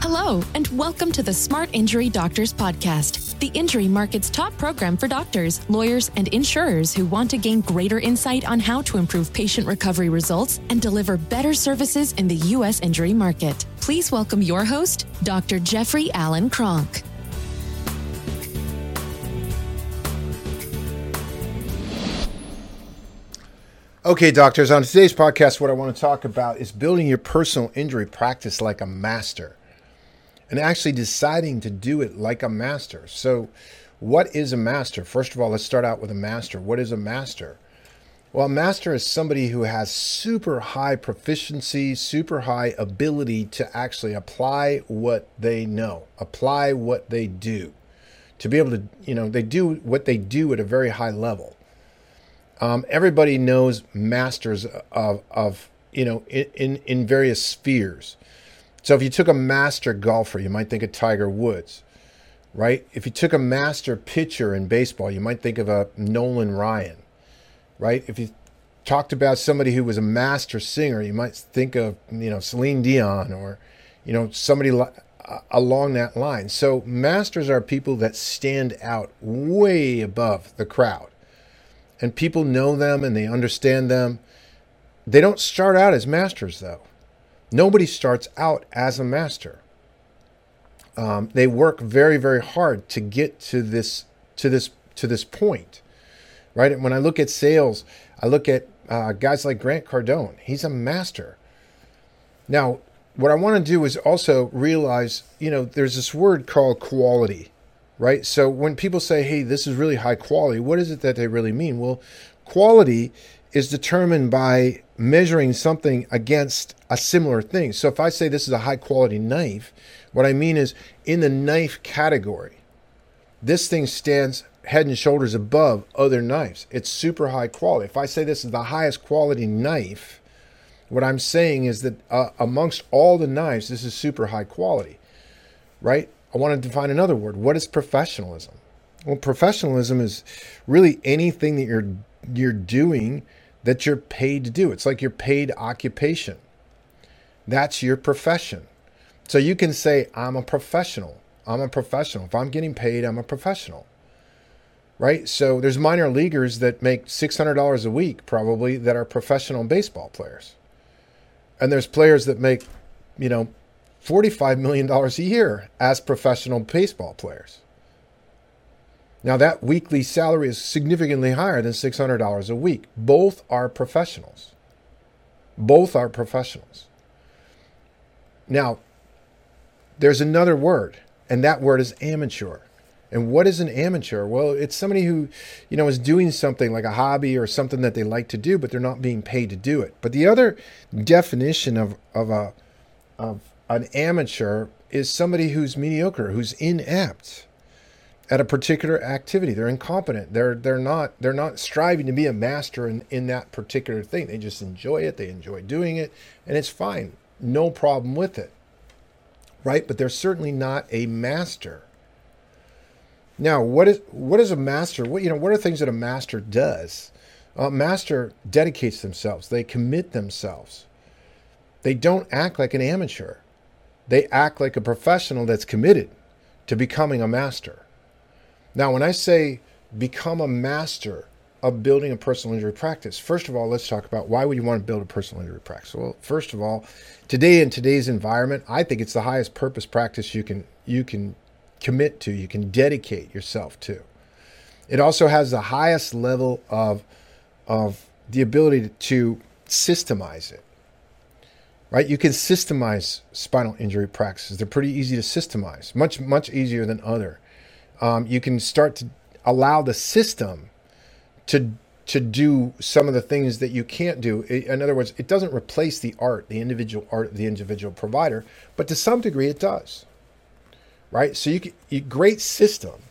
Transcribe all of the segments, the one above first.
Hello, and welcome to the Smart Injury Doctors Podcast, the injury market's top program for doctors, lawyers, and insurers who want to gain greater insight on how to improve patient recovery results and deliver better services in the U.S. injury market. Please welcome your host, Dr. Jeffrey Allen Cronk. Okay, doctors, on today's podcast, what I want to talk about is building your personal injury practice like a master and actually deciding to do it like a master. So, what is a master? First of all, let's start out with a master. What is a master? Well, a master is somebody who has super high proficiency, super high ability to actually apply what they know, apply what they do, to be able to, you know, they do what they do at a very high level. Um, everybody knows masters of, of you know, in, in various spheres. So if you took a master golfer, you might think of Tiger Woods, right? If you took a master pitcher in baseball, you might think of a Nolan Ryan, right? If you talked about somebody who was a master singer, you might think of, you know, Celine Dion or, you know, somebody along that line. So masters are people that stand out way above the crowd and people know them and they understand them. They don't start out as masters, though. Nobody starts out as a master. Um, they work very, very hard to get to this to this to this point, right? And when I look at sales, I look at uh, guys like Grant Cardone. He's a master. Now, what I want to do is also realize, you know, there's this word called quality right? So when people say, hey, this is really high quality, what is it that they really mean? Well, quality is determined by measuring something against a similar thing. So if I say this is a high quality knife, what I mean is in the knife category, this thing stands head and shoulders above other knives. It's super high quality. If I say this is the highest quality knife, what I'm saying is that uh, amongst all the knives, this is super high quality, right? I want to define another word. What is professionalism? Well, professionalism is really anything that you're you're doing that you're paid to do. It's like your paid occupation. That's your profession. So you can say, I'm a professional. I'm a professional. If I'm getting paid, I'm a professional. Right? So there's minor leaguers that make $600 a week probably that are professional baseball players. And there's players that make, you know, $45 million a year as professional baseball players. Now, that weekly salary is significantly higher than $600 a week. Both are professionals. Both are professionals. Now, there's another word, and that word is amateur. And what is an amateur? Well, it's somebody who, you know, is doing something like a hobby or something that they like to do, but they're not being paid to do it. But the other definition of, of a of an amateur is somebody who's mediocre, who's inept at a particular activity. They're incompetent. They're they're not they're not striving to be a master in, in that particular thing. They just enjoy it. They enjoy doing it, and it's fine. No problem with it. Right? But they're certainly not a master. Now, what is what is a master? What you know, what are things that a master does? A master dedicates themselves. They commit themselves. They don't act like an amateur they act like a professional that's committed to becoming a master. Now, when I say become a master of building a personal injury practice, first of all, let's talk about why would you want to build a personal injury practice? Well, first of all, today in today's environment, I think it's the highest purpose practice you can you can commit to, you can dedicate yourself to. It also has the highest level of of the ability to systemize it right? You can systemize spinal injury practices. They're pretty easy to systemize, much much easier than other. Um, you can start to allow the system to to do some of the things that you can't do. In other words, it doesn't replace the art, the individual art of the individual provider, but to some degree it does. Right? So you, can, you great system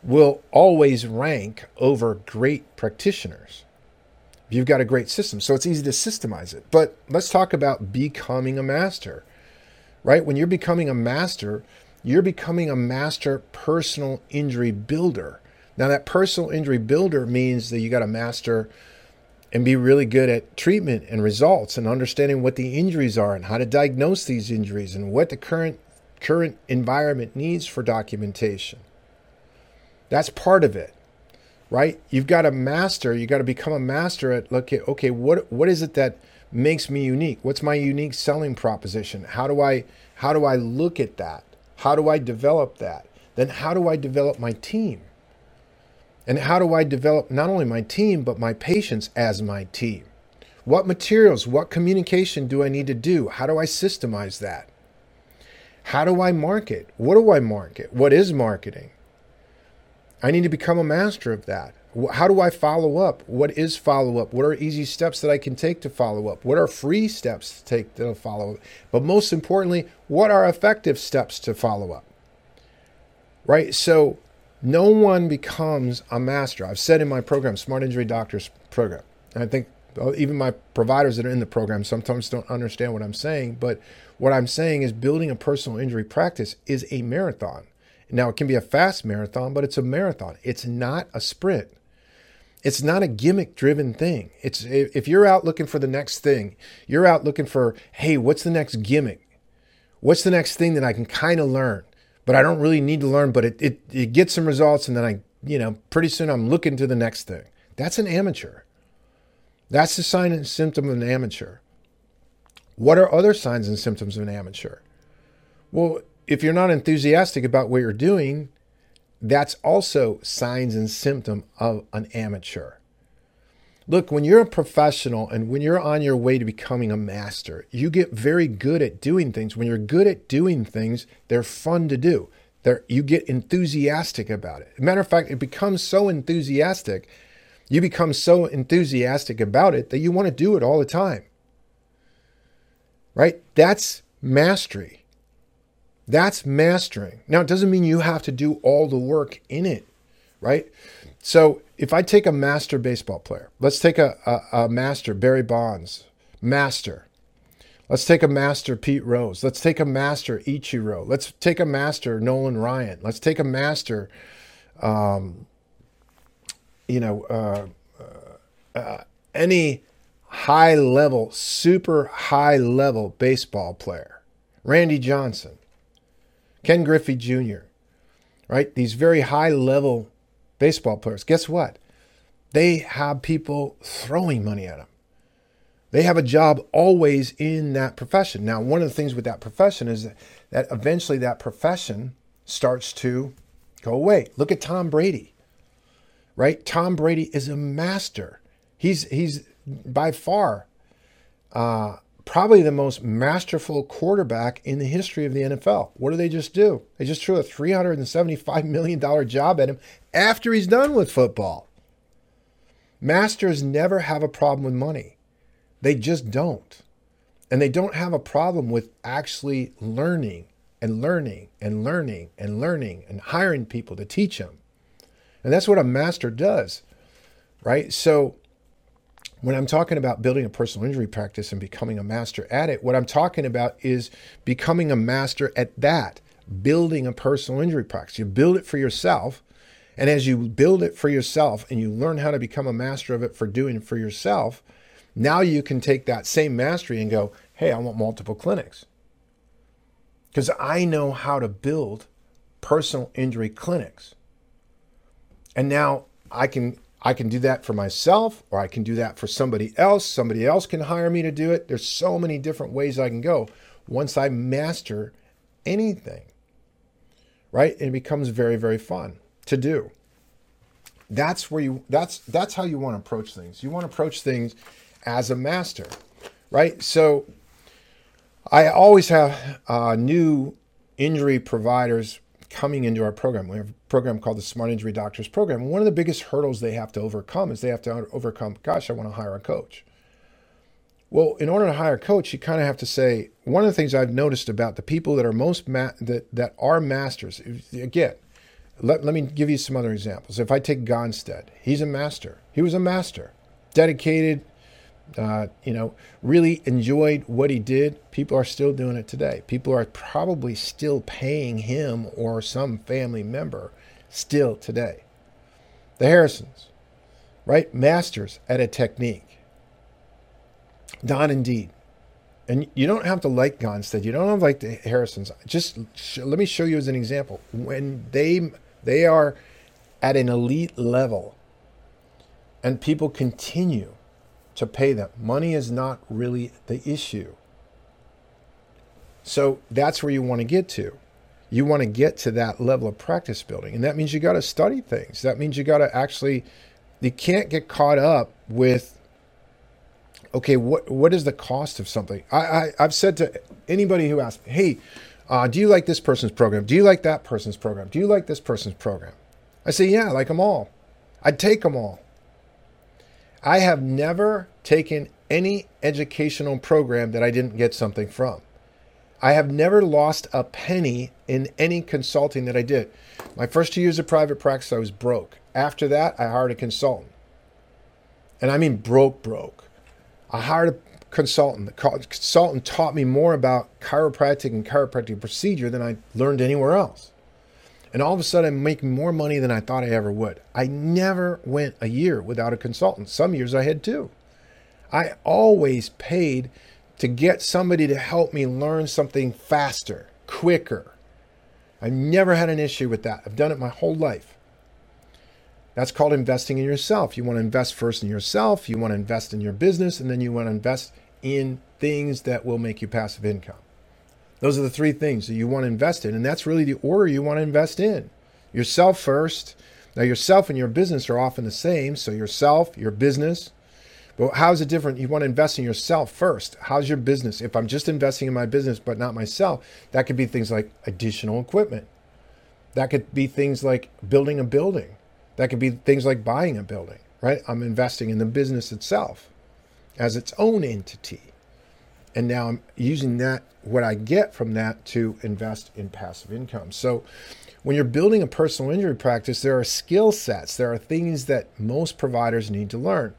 will always rank over great practitioners you've got a great system. So it's easy to systemize it. But let's talk about becoming a master, right? When you're becoming a master, you're becoming a master personal injury builder. Now, that personal injury builder means that you got to master and be really good at treatment and results and understanding what the injuries are and how to diagnose these injuries and what the current current environment needs for documentation. That's part of it. Right? You've got to master, you got to become a master at look at okay, what what is it that makes me unique? What's my unique selling proposition? How do I how do I look at that? How do I develop that? Then how do I develop my team? And how do I develop not only my team, but my patients as my team? What materials, what communication do I need to do? How do I systemize that? How do I market? What do I market? What is marketing? I need to become a master of that. How do I follow up? What is follow up? What are easy steps that I can take to follow up? What are free steps to take to follow up? But most importantly, what are effective steps to follow up? Right? So no one becomes a master. I've said in my program, Smart Injury Doctors program, I think uh, even my providers that are in the program sometimes don't understand what I'm saying, but what I'm saying is building a personal injury practice is a marathon. Now, it can be a fast marathon, but it's a marathon. It's not a sprint. It's not a gimmick driven thing. It's if you're out looking for the next thing, you're out looking for, hey, what's the next gimmick? What's the next thing that I can kind of learn? but I don't really need to learn, but it, it, it gets some results. And then I, you know, pretty soon I'm looking to the next thing. That's an amateur. That's the sign and symptom of an amateur. What are other signs and symptoms of an amateur? Well, if you're not enthusiastic about what you're doing, that's also signs and symptom of an amateur. Look, when you're a professional and when you're on your way to becoming a master, you get very good at doing things. When you're good at doing things, they're fun to do. They're, you get enthusiastic about it. matter of fact, it becomes so enthusiastic, you become so enthusiastic about it that you want to do it all the time. Right? That's mastery. That's mastering. Now, it doesn't mean you have to do all the work in it, right? So if I take a master baseball player, let's take a, a, a master, Barry Bonds, master. Let's take a master, Pete Rose. Let's take a master, Ichiro. Let's take a master, Nolan Ryan. Let's take a master, um, you know, uh, uh, uh, any high level, super high level baseball player. Randy Johnson, Ken Griffey Jr., right? These very high level baseball players, guess what? They have people throwing money at them. They have a job always in that profession. Now, one of the things with that profession is that, that eventually that profession starts to go away. Look at Tom Brady, right? Tom Brady is a master. He's he's by far uh, probably the most masterful quarterback in the history of the NFL. What do they just do? They just threw a $375 million job at him after he's done with football. Masters never have a problem with money, they just don't. And they don't have a problem with actually learning and learning and learning and learning and hiring people to teach them. And that's what a master does, right? So, when I'm talking about building a personal injury practice and becoming a master at it, what I'm talking about is becoming a master at that, building a personal injury practice. You build it for yourself. And as you build it for yourself and you learn how to become a master of it for doing it for yourself, now you can take that same mastery and go, hey, I want multiple clinics. Because I know how to build personal injury clinics. And now I can I can do that for myself or I can do that for somebody else. Somebody else can hire me to do it. There's so many different ways I can go once I master anything. Right? And it becomes very, very fun to do. That's where you that's that's how you want to approach things. You want to approach things as a master. Right? So I always have uh, new injury providers coming into our program. We have a program called the Smart Injury Doctors Program. One of the biggest hurdles they have to overcome is they have to overcome, gosh, I want to hire a coach. Well, in order to hire a coach, you kind of have to say one of the things I've noticed about the people that are most ma- that that are masters. Again, let, let me give you some other examples. If I take Gonstead, he's a master. He was a master, dedicated, uh, you know, really enjoyed what he did. People are still doing it today. People are probably still paying him or some family member still today. The Harrisons, right? Masters at a technique. Don Indeed. And you don't have to like Gonstead. You don't have to like the Harrisons. Just sh- let me show you as an example. When they they are at an elite level, and people continue to pay them, money is not really the issue. So that's where you want to get to. You want to get to that level of practice building, and that means you got to study things. That means you got to actually. You can't get caught up with okay, what what is the cost of something? I, I I've said to anybody who asks, hey, uh, do you like this person's program? Do you like that person's program? Do you like this person's program? I say, yeah, I like them all. I'd take them all. I have never taken any educational program that I didn't get something from. I have never lost a penny in any consulting that I did. My first two years of private practice, I was broke. After that, I hired a consultant. And I mean broke, broke. I hired a consultant. The consultant taught me more about chiropractic and chiropractic procedure than I learned anywhere else. And all of a sudden, I'm making more money than I thought I ever would. I never went a year without a consultant. Some years I had two. I always paid to get somebody to help me learn something faster, quicker. I've never had an issue with that. I've done it my whole life. That's called investing in yourself. You want to invest first in yourself, you want to invest in your business, and then you want to invest in things that will make you passive income. Those are the three things that you want to invest in, and that's really the order you want to invest in. Yourself first. Now, yourself and your business are often the same. So, yourself, your business. But how is it different? You want to invest in yourself first. How's your business? If I'm just investing in my business but not myself, that could be things like additional equipment. That could be things like building a building. That could be things like buying a building, right? I'm investing in the business itself as its own entity. And now I'm using that, what I get from that, to invest in passive income. So when you're building a personal injury practice, there are skill sets, there are things that most providers need to learn.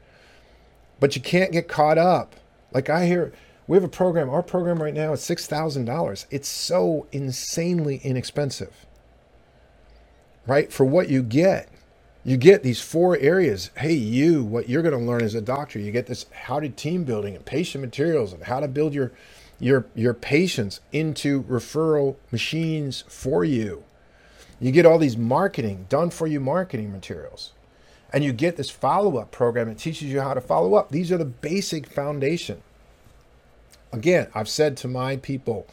But you can't get caught up. Like I hear, we have a program, our program right now is $6,000. It's so insanely inexpensive, right? For what you get you get these four areas. Hey, you, what you're going to learn as a doctor, you get this how to team building and patient materials and how to build your your your patients into referral machines for you. You get all these marketing done for you marketing materials. And you get this follow-up program that teaches you how to follow up. These are the basic foundation. Again, I've said to my people,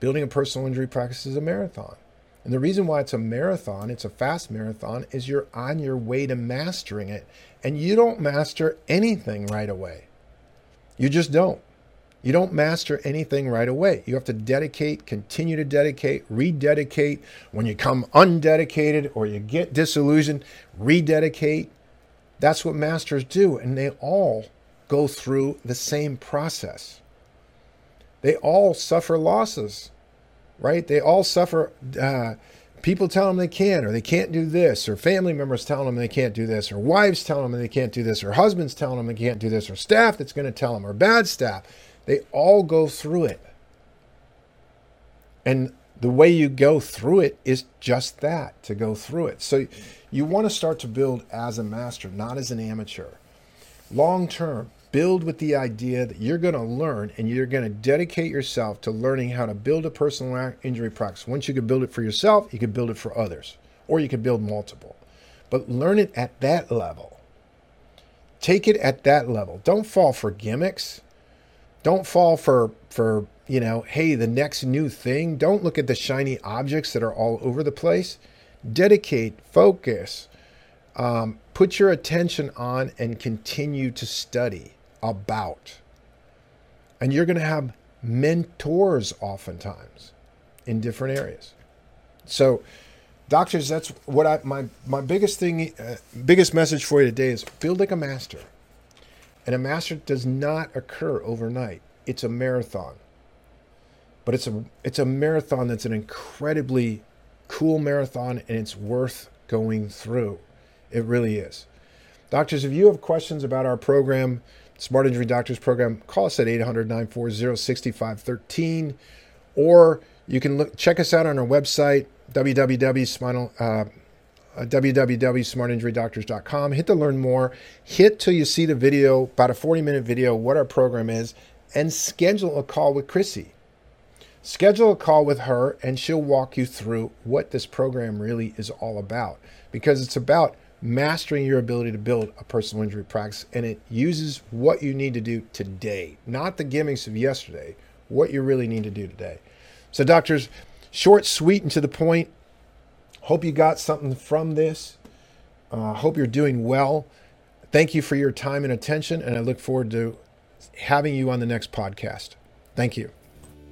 building a personal injury practice is a marathon. And the reason why it's a marathon, it's a fast marathon, is you're on your way to mastering it. And you don't master anything right away. You just don't. You don't master anything right away. You have to dedicate, continue to dedicate, rededicate. When you come undedicated or you get disillusioned, rededicate. That's what masters do. And they all go through the same process. They all suffer losses right? They all suffer. Uh, people tell them they can't, or they can't do this, or family members telling them they can't do this, or wives telling them they can't do this, or husbands telling them they can't do this, or staff that's going to tell them, or bad staff. They all go through it. And the way you go through it is just that to go through it. So you want to start to build as a master, not as an amateur. Long term, build with the idea that you're going to learn and you're going to dedicate yourself to learning how to build a personal injury practice. Once you can build it for yourself, you can build it for others, or you can build multiple. But learn it at that level. Take it at that level. Don't fall for gimmicks. Don't fall for for, you know, hey, the next new thing. Don't look at the shiny objects that are all over the place. Dedicate, focus, um, put your attention on and continue to study about. And you're going to have mentors oftentimes in different areas. So, doctors, that's what I my my biggest thing, uh, biggest message for you today is build like a master. And a master does not occur overnight. It's a marathon. But it's a it's a marathon that's an incredibly cool marathon and it's worth going through. It really is. Doctors, if you have questions about our program, Smart Injury Doctors Program, call us at 800 940 6513, or you can look, check us out on our website, www.spinal. Uh, www.smartinjurydoctors.com. Hit to learn more. Hit till you see the video, about a 40 minute video, what our program is. and schedule a call with Chrissy. Schedule a call with her, and she'll walk you through what this program really is all about because it's about mastering your ability to build a personal injury practice. And it uses what you need to do today, not the gimmicks of yesterday, what you really need to do today. So, doctors, short, sweet, and to the point. Hope you got something from this. Uh, hope you're doing well. Thank you for your time and attention, and I look forward to having you on the next podcast. Thank you.